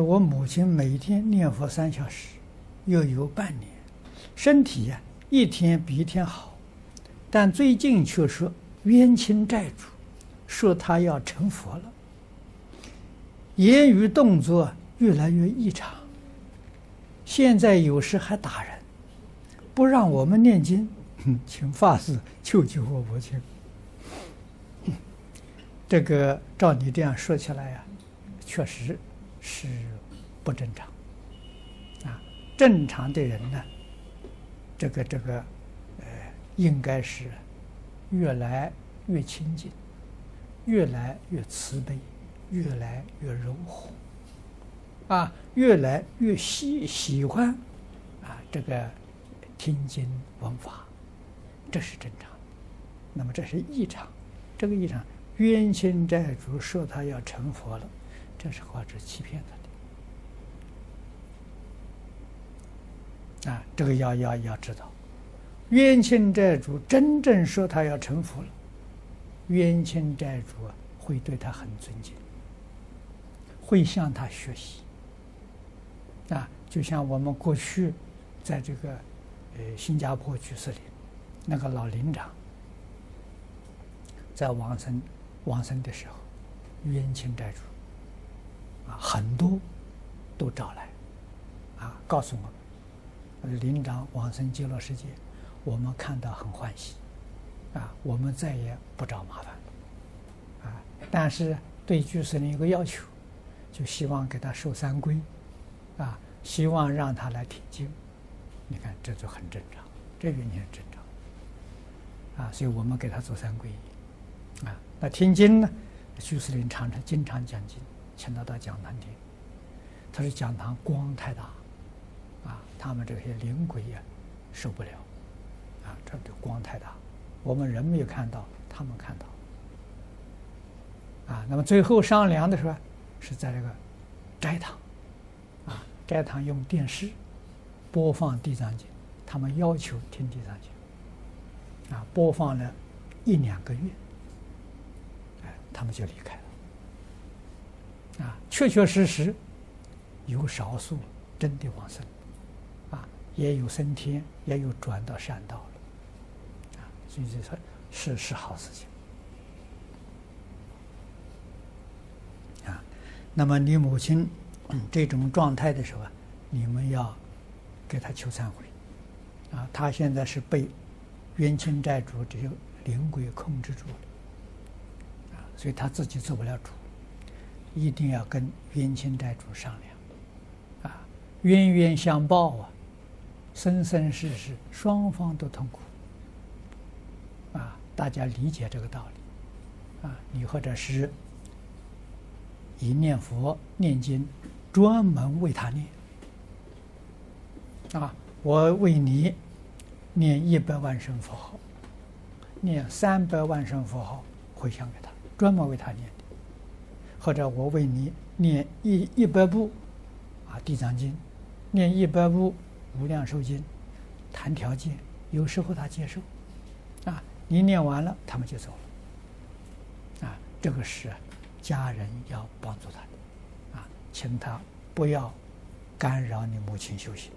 我母亲每天念佛三小时，又有半年，身体呀一天比一天好，但最近却说冤亲债主，说他要成佛了，言语动作越来越异常，现在有时还打人，不让我们念经，请法师救救我母亲。这个照你这样说起来呀，确实。是不正常啊！正常的人呢，这个这个，呃，应该是越来越亲近，越来越慈悲，越来越柔和，啊，越来越喜喜欢啊，这个听经闻法，这是正常。那么这是异常，这个异常，冤亲债主说他要成佛了。这是话是欺骗他的啊！这个要要要知道，冤亲债主真正说他要成佛了，冤亲债主啊会对他很尊敬，会向他学习啊！就像我们过去在这个呃新加坡居士里那个老林长，在往生往生的时候，冤亲债主。很多都找来，啊，告诉我们，林长往生极乐世界，我们看到很欢喜，啊，我们再也不找麻烦，啊，但是对居士林有个要求，就希望给他受三皈，啊，希望让他来听经，你看这就很正常，这个你很正常，啊，所以我们给他做三皈依，啊，那听经呢，居士林常常经常讲经。请他到讲堂听，他说讲堂光太大，啊，他们这些灵鬼呀受不了，啊，这个光太大，我们人没有看到，他们看到，啊，那么最后商量的时候是在这个斋堂，啊，斋堂用电视播放《地藏经》，他们要求听《地藏经》，啊，播放了一两个月，哎，他们就离开了。啊，确确实实有少数真的往生，啊，也有升天，也有转到善道了，啊，所以这说是是好事情，啊，那么你母亲这种状态的时候啊，你们要给她求忏悔，啊，她现在是被冤亲债主这些灵鬼控制住了，啊，所以她自己做不了主。一定要跟冤亲债主商量，啊，冤冤相报啊，生生世世双方都痛苦，啊，大家理解这个道理，啊，你或者是以念佛念经，专门为他念，啊，我为你念一百万声佛号，念三百万声佛号回向给他，专门为他念。或者我为你念一一百部啊《地藏经》，念一百部《无量寿经》，谈条件，有时候他接受，啊，你念完了，他们就走了，啊，这个是家人要帮助他的，啊，请他不要干扰你母亲修行。